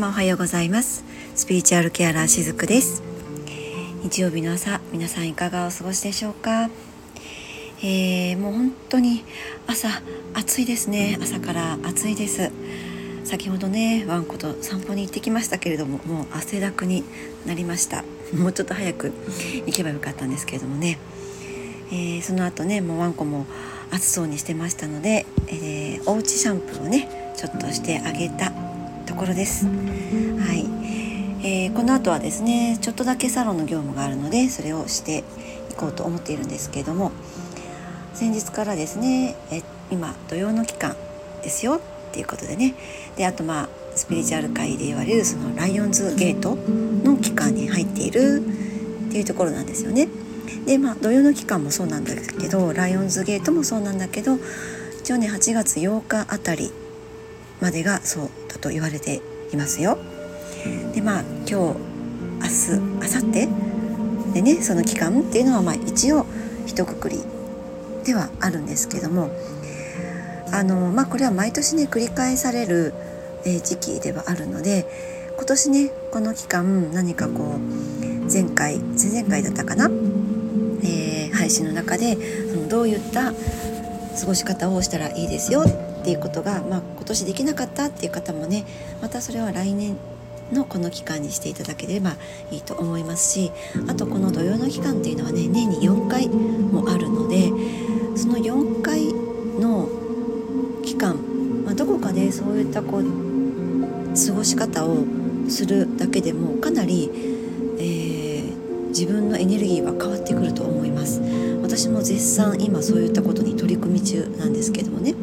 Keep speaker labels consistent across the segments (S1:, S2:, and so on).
S1: 様おはようございます。スピリチュアルケアラーしずくです。日曜日の朝皆さんいかがお過ごしでしょうか、えー、もう本当に朝暑いですね。朝から暑いです。先ほどねワンコと散歩に行ってきましたけれどももう汗だくになりました。もうちょっと早く行けばよかったんですけれどもね、えー、その後ねもうワンコも暑そうにしてましたので、えー、おうちシャンプーをねちょっとしてあげたころです。はい、えー、この後はですねちょっとだけサロンの業務があるのでそれをしていこうと思っているんですけれども先日からですねえ今土曜の期間ですよっていうことでねであとまあスピリチュアル界で言われるそのライオンズゲートの期間に入っているっていうところなんですよね。でまあ土曜の期間もそうなんだけどライオンズゲートもそうなんだけど一応ね8月8日あたりまでがそうだと言われていますよ。でまあ今日明日明後日でねその期間っていうのはまあ一応一括りではあるんですけどもあのまあこれは毎年ね繰り返される、え、時期ではあるので今年ねこの期間何かこう前回前々回だったかな、えー、配信の中でそのどういった過ごし方をしたらいいですよっていうことが、まあ、今年できなかったっていう方もねまたそれは来年のこの期間にしていただければいいと思いますしあとこの土曜の期間っていうのはね年に4回もあるのでその4回の期間、まあ、どこかでそういったこう過ごし方をするだけでもかなり、えー、自分のエネルギーは変わってくると思います。私も絶賛今そういったことに取り組み中なんですけどもね。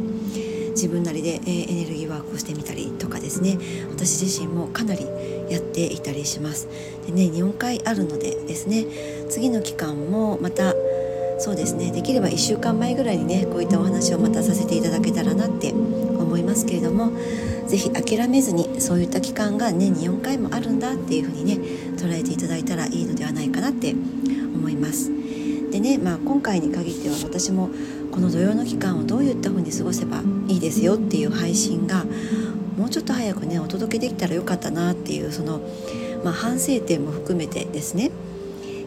S1: 自分なりで、えー、エネルギーワークをしてみたりとかですね私自身もかなりやっていたりしますでね4回あるのでですね次の期間もまたそうですねできれば1週間前ぐらいにねこういったお話をまたさせていただけたらなって思いますけれども是非諦めずにそういった期間が年に4回もあるんだっていうふうにね捉えていただいたらいいのではないかなって思います。でね、まあ、今回に限っては私もこの土曜の期間をどういった風に過ごせばいいですよっていう配信がもうちょっと早くねお届けできたらよかったなっていうその、まあ、反省点も含めてですね、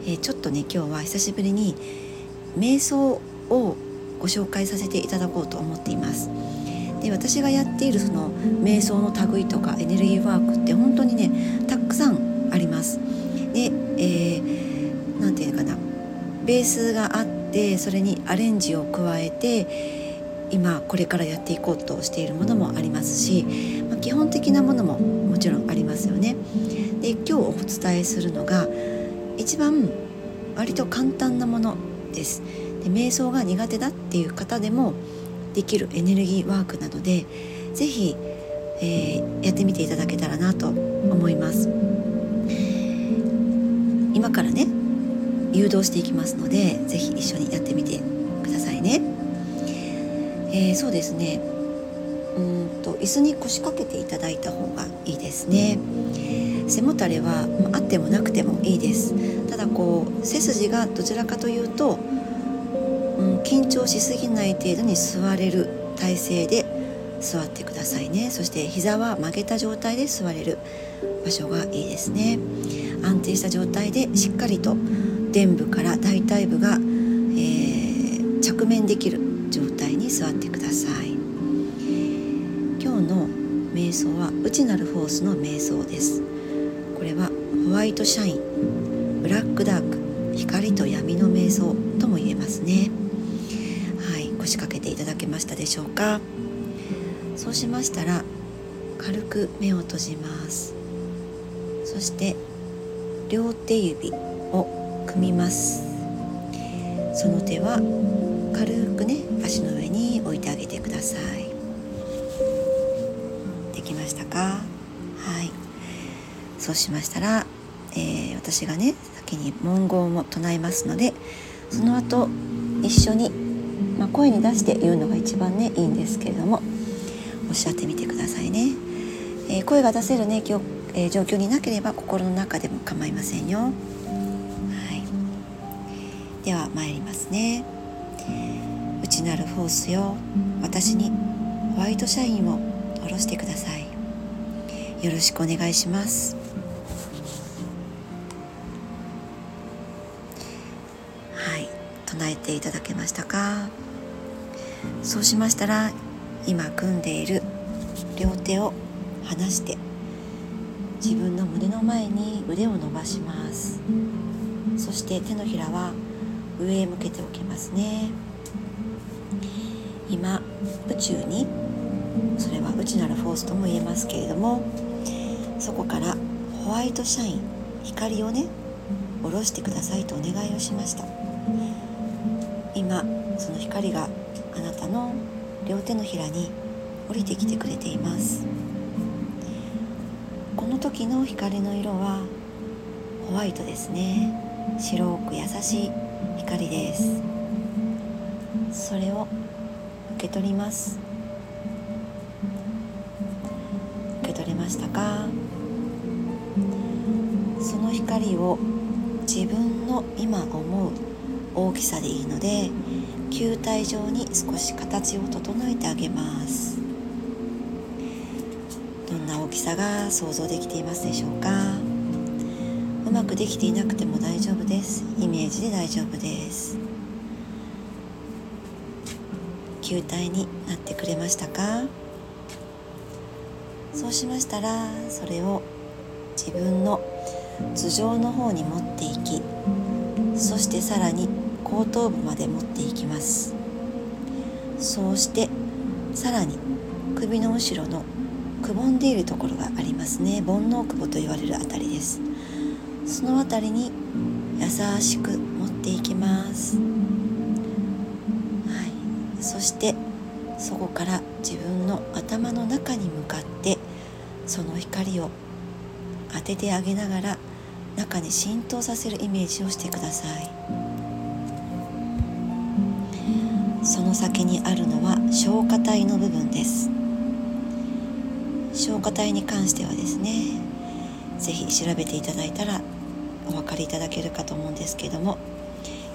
S1: えー、ちょっとね今日は久しぶりに瞑想をご紹介させていただこうと思っています。で私がやっているその瞑想の類とかエネルギーワークって本当にねたくさんあります。で、えー、て言うかなベースがあってそれにアレンジを加えて今これからやっていこうとしているものもありますし、まあ、基本的なものももちろんありますよね。で今日お伝えするのが一番割と簡単なものです。で瞑想が苦手だっていう方でもできるエネルギーワークなので是非、えー、やってみていただけたらなと思います。今からね誘導していきますので是非一緒にやってみてくださいね。えー、そうですねうんと椅子に腰掛けていただいた方がいいですね。背もたれは、まあ、ってもなくてもいいですただこう背筋がどちらかというと、うん、緊張しすぎない程度に座れる体勢で座ってくださいねそして膝は曲げた状態で座れる場所がいいですね安定した状態でしっかりと臀部から大腿部が、えー、着面できる状態に座ってください。今日の瞑想は内なるフォースの瞑想です。これはホワイトシャインブラックダーク光と闇の瞑想とも言えますね。はい腰掛けていただけましたでしょうか。そうしましたら軽く目を閉じます。そして両手指組みます。その手は軽くね足の上に置いてあげてください。できましたか？はい。そうしましたら、えー、私がね先に文言を唱えますのでその後一緒に、まあ、声に出して言うのが一番ねいいんですけれどもおっしゃってみてくださいね、えー、声が出せるね今日、えー、状況になければ心の中でも構いませんよ。では参りますね。内なるフォースよ私にホワイトシャインを下ろしてください。よろしくお願いします。はい。唱えていただけましたか？そうしましたら今組んでいる両手を離して自分の胸の前に腕を伸ばします。そして手のひらは上へ向けておきますね。今宇宙にそれは内なるフォースとも言えますけれどもそこからホワイトシャイン光をね下ろしてくださいとお願いをしました。今その光があなたの両手のひらに降りてきてくれています。この時の光の色はホワイトですね。白く優しい光です。それを受け取ります。受け取れましたか？その光を自分の今思う大きさでいいので球体状に少し形を整えてあげます。どんな大きさが想像できていますでしょうか？うまくできていなくても大丈夫です。イメージで大丈夫です。球体になってくれましたか？そうしましたらそれを自分の頭上の方に持っていきそしてさらに後頭部まで持っていきます。そうしてさらに首の後ろのくぼんでいるところがありますね。煩悩久保と言われるあたりです。そのあたりに優しく持っていきます。はい。そしてそこから自分の頭の中に向かってその光を当ててあげながら中に浸透させるイメージをしてください。その先にあるのは消化体の部分です。消化体に関してはですね是非調べていただいたらお分かりいただけるかと思うんですけども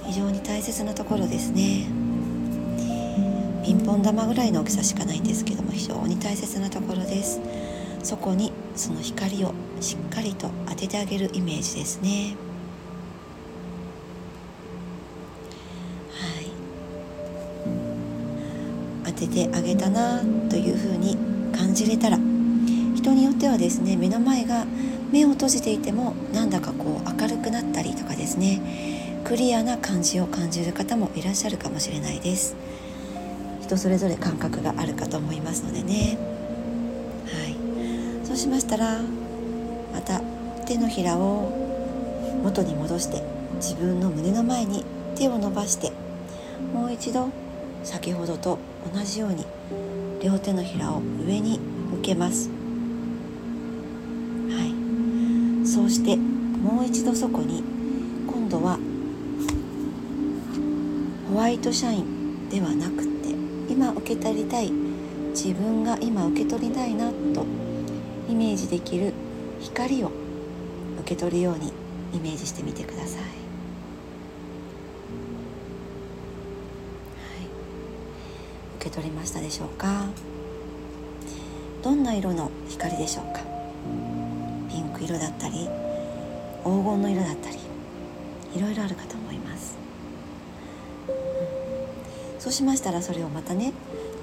S1: 非常に大切なところですね。ピンポン玉ぐらいの大きさしかないんですけども非常に大切なところです。そこにその光をしっかりと当ててあげるイメージですね。はい。当ててあげたなというふうに感じれたら人によってはですね目の前が目を閉じていてもなんだかこう明るくなったりとかですねクリアな感じを感じる方もいらっしゃるかもしれないです。人それぞれ感覚があるかと思いますのでね。はい。そうしましたらまた手のひらを元に戻して自分の胸の前に手を伸ばしてもう一度先ほどと同じように両手のひらを上に向けます。そうしてもう一度そこに今度はホワイトシャインではなくて今受け取りたい自分が今受け取りたいなとイメージできる光を受け取るようにイメージしてみてください、はい、受け取りましたでしょうか？どんな色の光でしょうか？色だったり黄金の色だったりいろいろあるかと思います。そうしましたらそれをまたね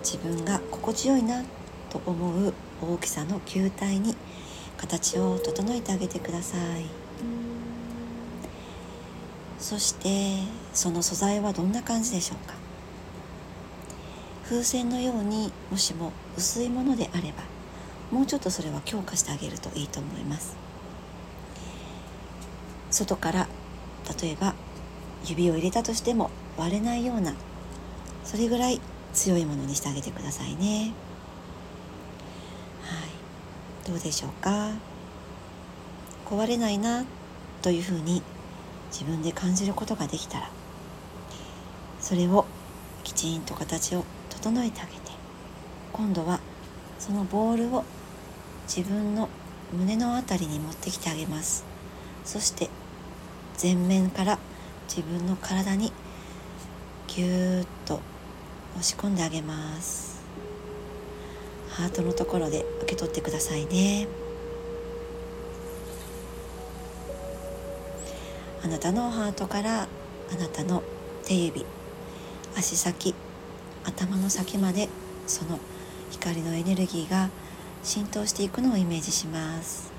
S1: 自分が心地よいなと思う大きさの球体に形を整えてあげてください。そしてその素材はどんな感じでしょうか。風船のようにもしも薄いものであればもうちょっとそれは強化してあげるといいと思います。外から例えば指を入れたとしても割れないようなそれぐらい強いものにしてあげてくださいね。はい。どうでしょうか？壊れないなというふうに自分で感じることができたらそれをきちんと形を整えてあげて今度はそのボールを自分の胸の辺りに持ってきてあげます。そして前面から自分の体にぎゅーっと押し込んであげます。ハートのところで受け取ってくださいね。あなたのハートからあなたの手指足先頭の先までその光のエネルギーが浸透していくのをイメージします。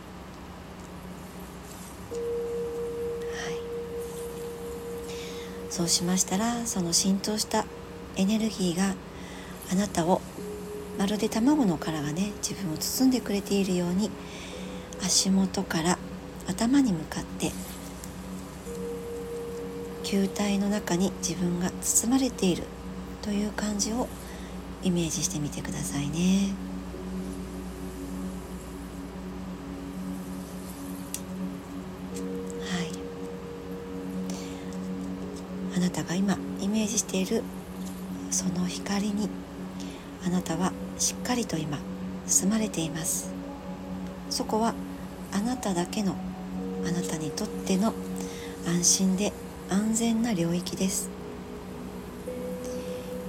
S1: そうしましたらその浸透したエネルギーがあなたをまるで卵の殻がね自分を包んでくれているように足元から頭に向かって球体の中に自分が包まれているという感じをイメージしてみてくださいね。ている。その光にあなたはしっかりと今包まれています。そこはあなただけのあなたにとっての安心で安全な領域です。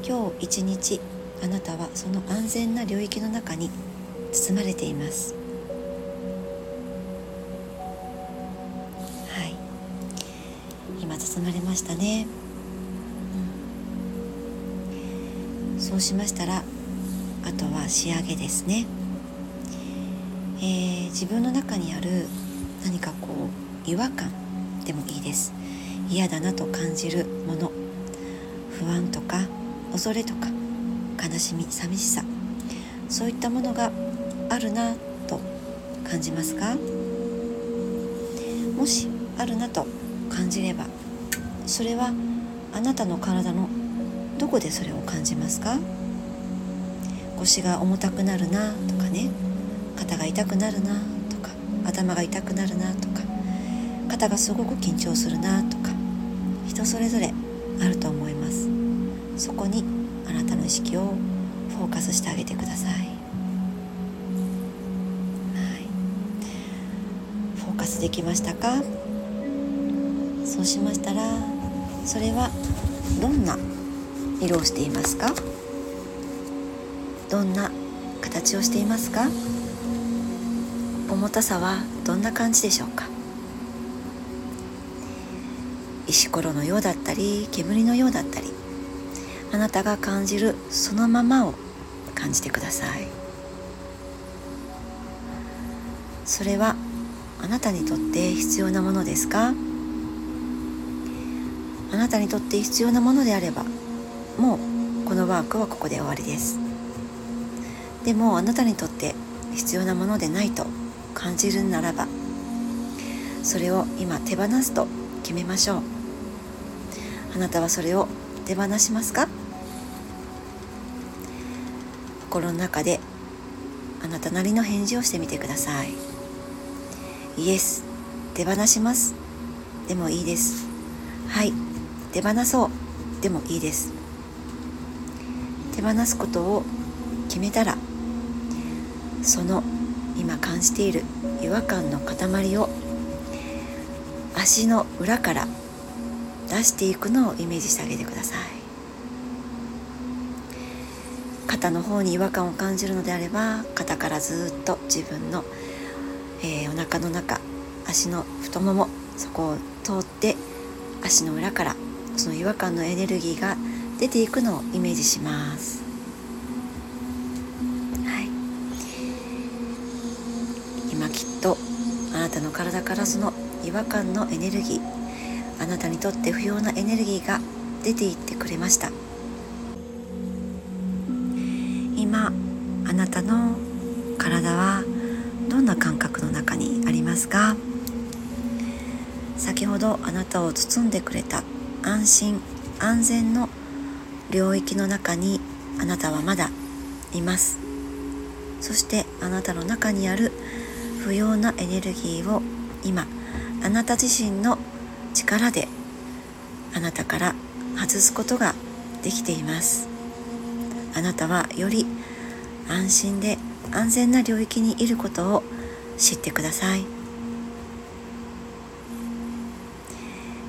S1: 今日一日あなたはその安全な領域の中に包まれています。はい。今包まれましたね、そうしましたらあとは仕上げですね、えー、自分の中にある何かこう違和感でもいいです。嫌だなと感じるもの不安とか恐れとか悲しみ寂しさそういったものがあるなと感じますか？もしあるなと感じればそれはあなたの体のどこでそれを感じますか？腰が重たくなるなとかね。肩が痛くなるなとか。頭が痛くなるなとか。肩がすごく緊張するなとか。人それぞれあると思います。そこにあなたの意識をフォーカスしてあげてください、はい、フォーカスできましたか？そうしましたらそれはどんな色をしていますか？どんな形をしていますか？重たさはどんな感じでしょうか？石ころのようだったり煙のようだったりあなたが感じるそのままを感じてください。それはあなたにとって必要なものですか？あなたにとって必要なものであればもうこのワークはここで終わりです。でもあなたにとって必要なものでないと感じるならばそれを今手放すと決めましょう。あなたはそれを手放しますか？心の中であなたなりの返事をしてみてください。イエス手放します。でもいいです。はい手放そう。でもいいです。手放すことを決めたらその今感じている違和感の塊を足の裏から出していくのをイメージしてあげてください。肩の方に違和感を感じるのであれば肩からずっと自分の、えー、お腹の中足の太ももそこを通って足の裏からその違和感のエネルギーが出ていくのをイメージします。今きっと。あなたの体からその違和感のエネルギーあなたにとって不要なエネルギーが出ていってくれました。今あなたの体はどんな感覚の中にありますか？先ほどあなたを包んでくれた安心安全の領域の中にあなたはまだいます。そしてあなたの中にある不要なエネルギーを今あなた自身の力であなたから外すことができています。あなたはより安心で安全な領域にいることを知ってください。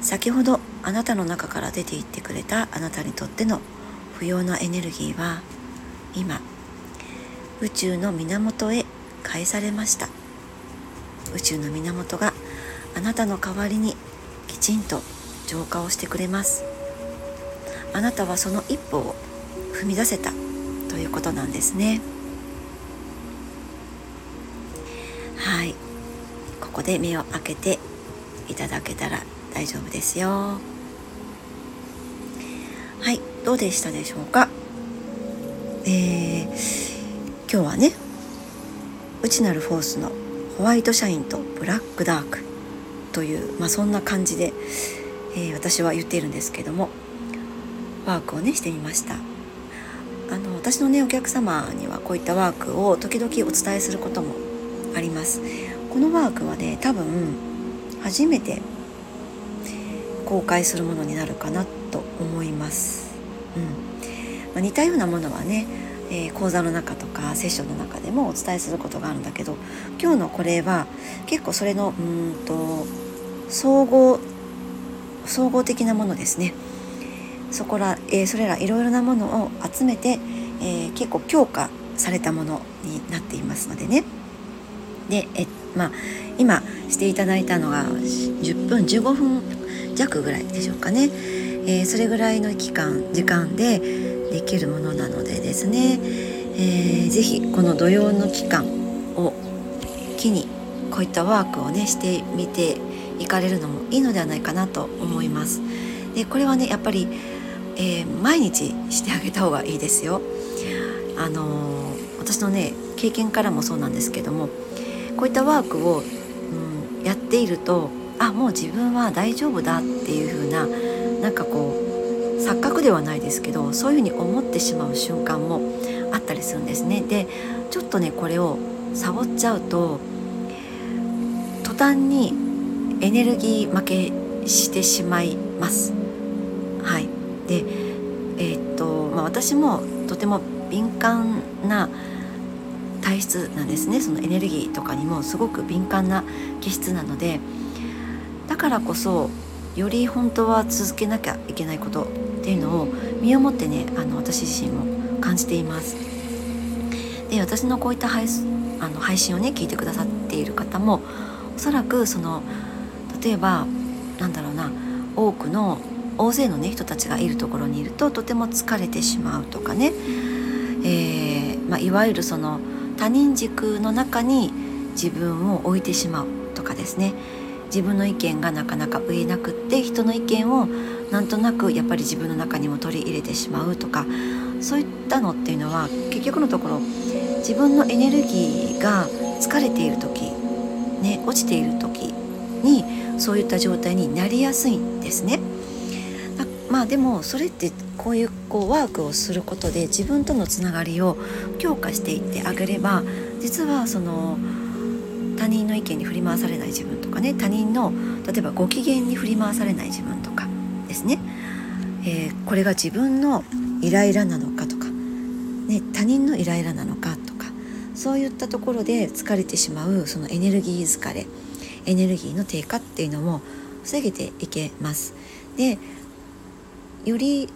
S1: 先ほどあなたの中から出ていってくれたあなたにとっての不要なエネルギーは今宇宙の源へ返されました。宇宙の源があなたの代わりにきちんと浄化をしてくれます。あなたはその一歩を踏み出せたということなんですね。はい。ここで目を開けていただけたら大丈夫ですよ。どうでしたでしょうか？えー、今日はね内なるフォースのホワイトシャインとブラックダークという、まあ、そんな感じで、えー、私は言っているんですけどもワークをねしてみました。あの私のねお客様にはこういったワークを時々お伝えすることもあります。このワークはね多分初めて公開するものになるかなと思います、まあ、似たようなものはね、えー、講座の中とかセッションの中でもお伝えすることがあるんだけど今日のこれは結構それのうんと総合総合的なものですね。そこら、えー、それらいろいろなものを集めて、えー、結構強化されたものになっていますのでね。でえまあ今していただいたのが10分15分弱ぐらいでしょうかね、えー、それぐらいの期間時間でできるものなのでですね、えー、ぜひこの土曜の期間を機にこういったワークをねしてみていかれるのもいいのではないかなと思います。でこれはねやっぱり、えー、毎日してあげた方がいいですよ。あのー、私のね経験からもそうなんですけどもこういったワークを、うん、やっているとあもう自分は大丈夫だっていう風ななんかこう錯覚ではないですけどそういうふうに思ってしまう瞬間もあったりするんですね。でちょっとねこれをサボっちゃうと途端にエネルギー負けしてしまいます。はい、でえー、っとまあ、私もとても敏感な体質なんですねそのエネルギーとかにもすごく敏感な気質なのでだからこそより本当は続けなきゃいけないことっていうのを身をもってねあの私自身も感じています。で私のこういった配あの配信をね聞いてくださっている方もおそらくその例えばなんだろうな多くの大勢のね人たちがいるところにいるととても疲れてしまうとかね、えーまあ、いわゆるその他人軸の中に自分を置いてしまうとかですね自分の意見がなかなか言えなくって人の意見をなんとなくやっぱり自分の中にも取り入れてしまうとかそういったのっていうのは結局のところ自分のエネルギーが疲れている時、ね、落ちている時にそういった状態になりやすいんですね。まあでもそれってこういうこうワークをすることで自分とのつながりを強化していってあげれば実はその他人の意見に振り回されない自分かね他人の例えばご機嫌に振り回されない自分とかですね、えー、これが自分のイライラなのかとか、ね、他人のイライラなのかとかそういったところで疲れてしまうそのエネルギー疲れエネルギーの低下っていうのも防げていけます。でより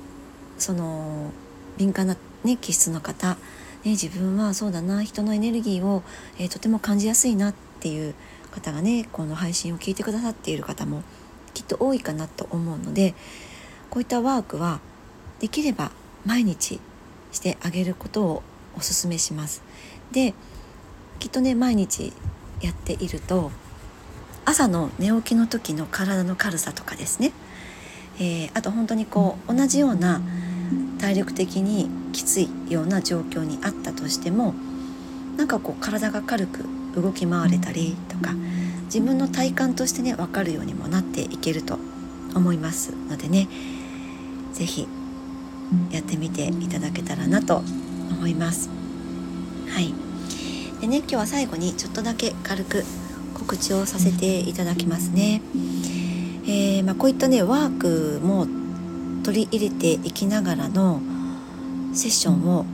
S1: その敏感な、ね、気質の方、ね、自分はそうだな人のエネルギーを、えー、とても感じやすいなっていう方がねこの配信を聞いてくださっている方もきっと多いかなと思うのでこういったワークはできれば毎日してあげることをおすすめします。できっとね毎日やっていると朝の寝起きの時の体の軽さとかですね、えー、あと本当にこう同じような体力的にきついような状況にあったとしてもなんかこう体が軽く動き回れたりとか自分の体感としてね分かるようにもなっていけると思いますのでね是非やってみていただけたらなと思います。はいでね今日は最後にちょっとだけ軽く告知をさせていただきますね。えー、まあ、こういったねワークも取り入れていきながらのセッションを、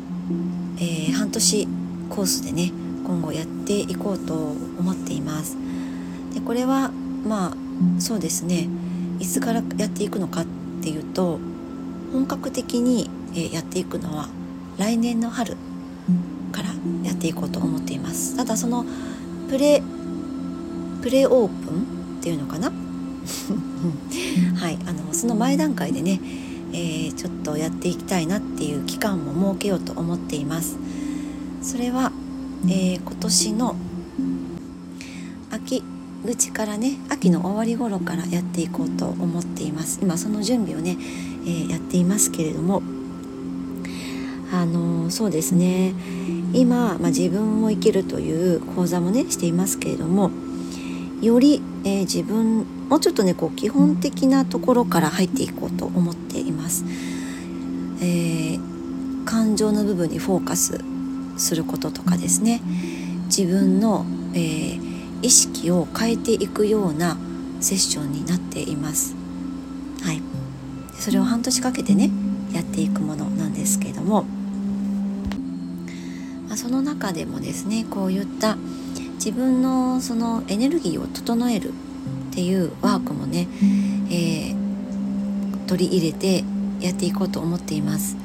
S1: えー、半年コースでね今後やっていこうと思っています。でこれはまあそうですね。いつからやっていくのかっていうと本格的にやっていくのは来年の春からやっていこうと思っています。ただそのプレプレオープンっていうのかな、はいあのその前段階でね、えー、ちょっとやっていきたいなっていう期間も設けようと思っています。それは、えー、今年の秋口からね秋の終わり頃からやっていこうと思っています今その準備をね、えー、やっていますけれどもあのそうですね今、まあ、自分を生きるという講座もねしていますけれどもより、えー、自分もうちょっとねこう基本的なところから入っていこうと思っています。えー、感情の部分にフォーカスすることとかですね自分の、えー、意識を変えていくようなセッションになっています。はい、それを半年かけてねやっていくものなんですけれども、まあ、その中でもですねこういった自分のそのエネルギーを整えるっていうワークもね、えー、取り入れてやっていこうと思っています。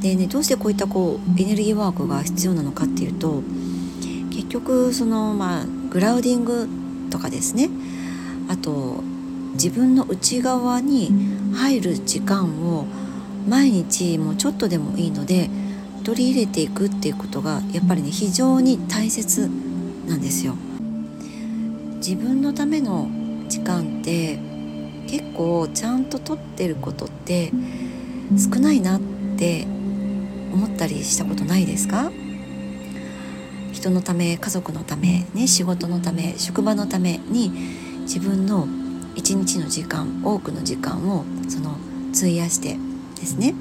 S1: でねどうしてこういったこうエネルギーワークが必要なのかっていうと結局そのまあグラウディングとかですねあと自分の内側に入る時間を毎日もうちょっとでもいいので取り入れていくっていうことがやっぱりね非常に大切なんですよ。自分のための時間って結構ちゃんと取ってることって少ないなって思ったりしたことないですか？人のため家族のため、ね、仕事のため職場のために自分の一日の時間多くの時間をその費やしてですね。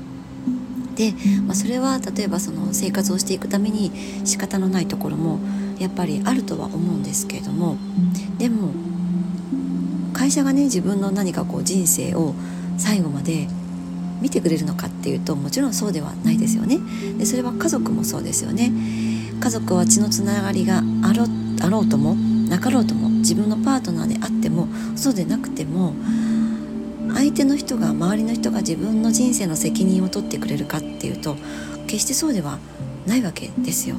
S1: で、まあ、それは例えばその生活をしていくために仕方のないところもやっぱりあるとは思うんですけれどもでも会社がね自分の何かこう人生を最後まで見てくれるのかっていうともちろんそうではないですよねでそれは家族もそうですよね家族は血のつながりがあろあろうともなかろうとも自分のパートナーであってもそうでなくても相手の人が周りの人が自分の人生の責任を取ってくれるかっていうと決してそうではないわけですよ。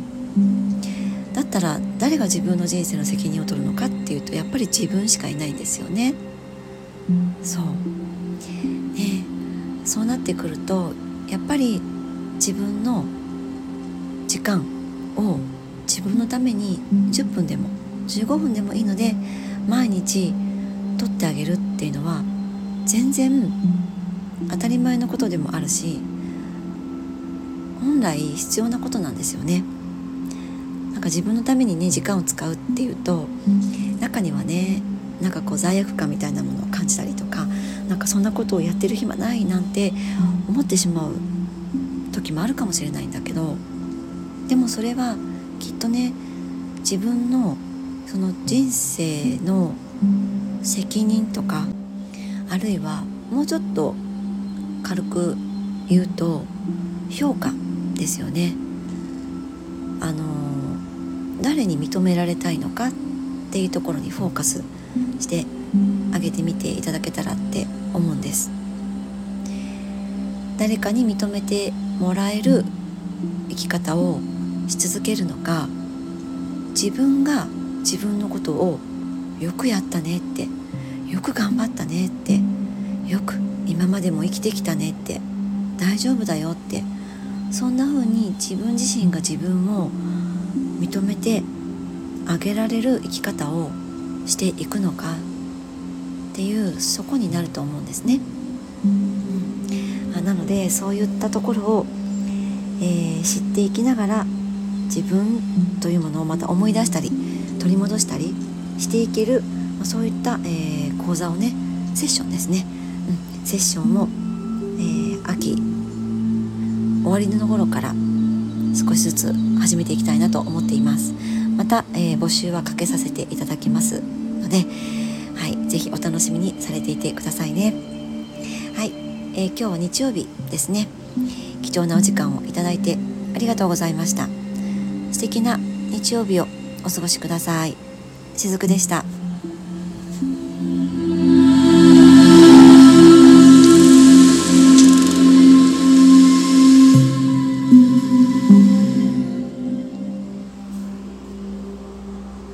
S1: だったら誰が自分の人生の責任を取るのかっていうとやっぱり自分しかいないんですよね。そうそうなってくるとやっぱり自分の時間を自分のために10分でも15分でもいいので毎日取ってあげるっていうのは全然当たり前のことでもあるし本来必要なことなんですよね。なんか自分のためにね時間を使うっていうと中にはねなんかこう罪悪感みたいなものを感じたりとかなんかそんなことをやってる暇ないなんて思ってしまう時もあるかもしれないんだけどでもそれはきっとね自分のその人生の責任とかあるいはもうちょっと軽く言うと評価ですよね。あの誰に認められたいのかっていうところにフォーカスしてあげてみていただけたらって思うんです。誰かに認めてもらえる生き方をし続けるのか自分が自分のことをよくやったねってよく頑張ったねってよく今までも生きてきたねって大丈夫だよってそんな風に自分自身が自分を認めてあげられる生き方をしていくのかっていうそこになると思うんですね。なのでそういったところを、えー、知っていきながら自分というものをまた思い出したり取り戻したりしていける、ま、そういった、えー、講座をねセッションですね、うん、セッションを、えー、秋終わりの頃から少しずつ始めていきたいなと思っています。また、えー、募集はかけさせていただきます。のではい、ぜひお楽しみにされていてくださいね。はい、えー、今日は日曜日ですね。貴重なお時間をいただいてありがとうございました。素敵な日曜日をお過ごしください。しずくでした。